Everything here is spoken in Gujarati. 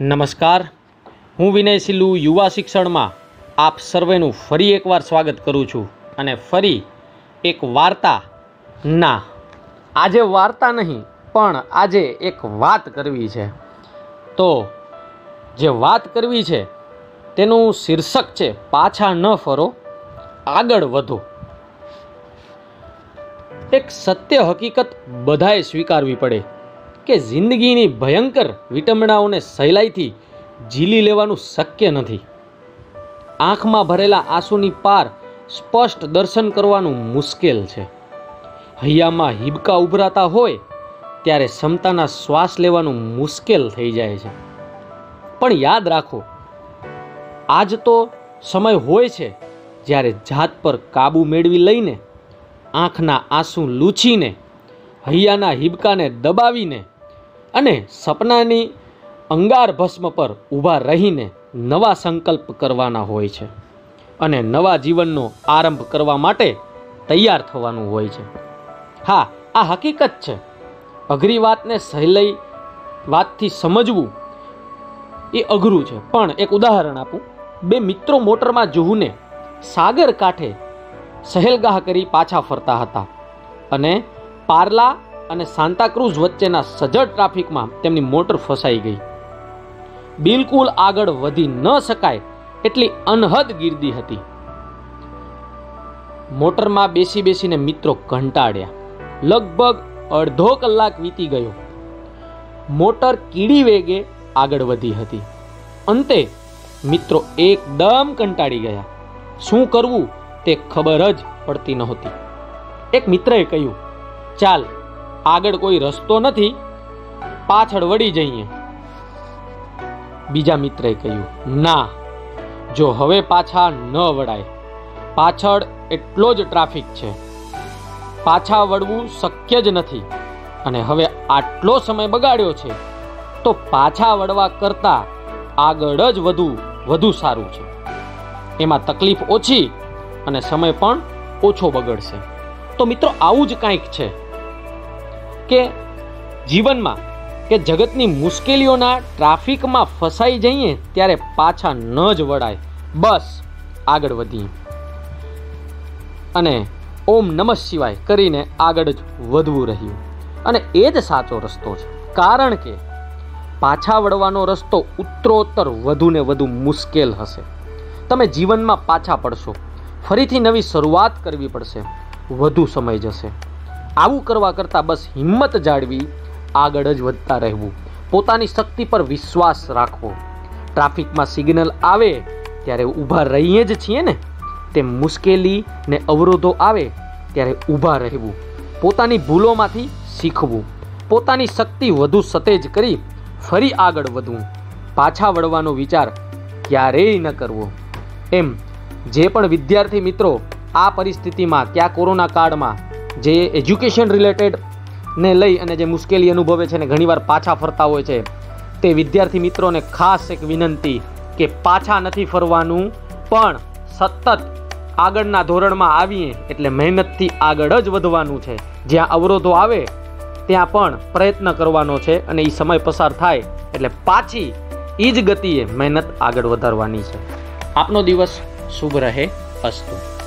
નમસ્કાર. હું વિનય સિલ્લુ, યુવા શિક્ષણમાં આપ સર્વેનું ફરી એકવાર સ્વાગત કરું છું અને ફરી એક વાર્તા ના, આજે વાર્તા નહીં, પણ આજે એક વાત કરવી છે. તો જે વાત કરવી છે, તેનું શીર્ષક છે, પાછા ન ફરો, આગળ વધો. એક સત્ય હકીકત બધાએ સ્વીકારવી પડે. કે જિંદગીની ભયંકર વિટંબણાઓને સહેલાઈથી ઝીલી લેવાનું શક્ય નથી. આંખમાં ભરેલા આંસુની પાર સ્પષ્ટ દર્શન કરવાનું મુશ્કેલ છે. હૈયામાં હિબકા ઉભરાતા હોય ત્યારે ક્ષમતાના શ્વાસ લેવાનું મુશ્કેલ થઈ જાય છે. પણ યાદ રાખો, આજ તો સમય હોય છે જ્યારે જાત પર કાબૂ મેળવી લઈને આંખના આંસુ લૂછીને હૈયાના હિબકાને દબાવીને અને સપનાની અંગાર ભસ્મ પર ઊભા રહીને નવા સંકલ્પ કરવાના હોય છે અને નવા જીવનનો આરંભ કરવા માટે તૈયાર થવાનું હોય છે. હા, આ હકીકત છે. અઘરી વાતને સહેલઈ વાતથી સમજવું એ અઘરું છે. પણ એક ઉદાહરણ આપું. બે મિત્રો મોટરમાં જુહુને સાગર કાંઠે સહેલગાહ કરી પાછા ફરતા હતા અને પાર્લા અને સાંતાક્રુઝ વચ્ચેના સજળ ટ્રાફિકમાં તેમની મોટર ફસાઈ ગઈ. બિલકુલ આગળ વધી ન શકાય એટલી અનહદ ગીર્દી હતી. મોટરમાં બેસી બેસીને મિત્રો કંટાળ્યા. લગભગ અડધો કલાક વીતી ગયો. મોટર કીડી વેગે આગળ વધી હતી. અંતે મિત્રો એકદમ કંટાળી ગયા. શું કરવું તે ખબર જ પડતી નહોતી. એક મિત્રએ કહ્યું, ચાલ આગળ કોઈ રસ્તો નથી, પાછળ વળી જઈએ. બીજા મિત્રએ કહ્યું, ના, જો હવે પાછા ન વળાય, પાછળ એટલો જ ટ્રાફિક છે. પાછા વળવું શક્ય જ નથી, અને હવે આટલો સમય બગાડ્યો છે, તો પાછા વળવા કરતાં આગળ જ વધુ વધુ સારું છે. એમાં તકલીફ ઓછી અને સમય પણ ઓછો બગડશે. તો મિત્રો, આવું જ કાંઈક છે. કે જીવનમાં કે જગતની મુશ્કેલીઓના ટ્રાફિકમાં ફસાઈ જઈએ ત્યારે પાછા ન જ વળાય. બસ, આગળ વધીએ. અને ઓમ નમઃ શિવાય કરીને આગળ જ વધવું રહ્યું. અને એ જ સાચો રસ્તો છે. કારણ કે પાછા વળવાનો રસ્તો ઉત્તરોત્તર વધુ ને વધુ મુશ્કેલ હશે. તમે જીવનમાં પાછા પડશો. ફરીથી નવી શરૂઆત કરવી પડશે. વધુ સમય જશે. આવું કરવા કરતાં બસ હિંમત જાળવી આગળ જ વધતા રહેવું. પોતાની શક્તિ પર વિશ્વાસ રાખવો. ટ્રાફિકમાં સિગ્નલ આવે ત્યારે ઊભા રહીએ જ છીએ ને. તે મુશ્કેલી ને અવરોધો આવે ત્યારે ઊભા રહેવું. પોતાની ભૂલોમાંથી શીખવું. પોતાની શક્તિ વધુ સતેજ કરી ફરી આગળ વધવું. પાછા વળવાનો વિચાર ક્યારેય ન કરવો. એમ, જે પણ વિદ્યાર્થી મિત્રો આ પરિસ્થિતિમાં ત્યાં કોરોના કાળમાં જે એજ્યુકેશન રિલેટેડ ને લઈ અને જે મુશ્કેલી અનુભવે છે ને ઘણીવાર પાછા ફરતા હોય છે, તે વિદ્યાર્થી મિત્રોને ખાસ એક વિનંતી કે પાછા નથી ફરવાનું, પણ સતત આગળના ધોરણમાં આવીએ એટલે મહેનતથી આગળ જ વધવાનું છે. જ્યાં અવરોધો આવે, ત્યાં પણ પ્રયત્ન કરવાનો છે અને એ સમય પસાર થાય એટલે પાછી એ જ ગતિએ મહેનત આગળ વધારવાની છે. આપનો દિવસ શુભ રહે. અસ્તુ.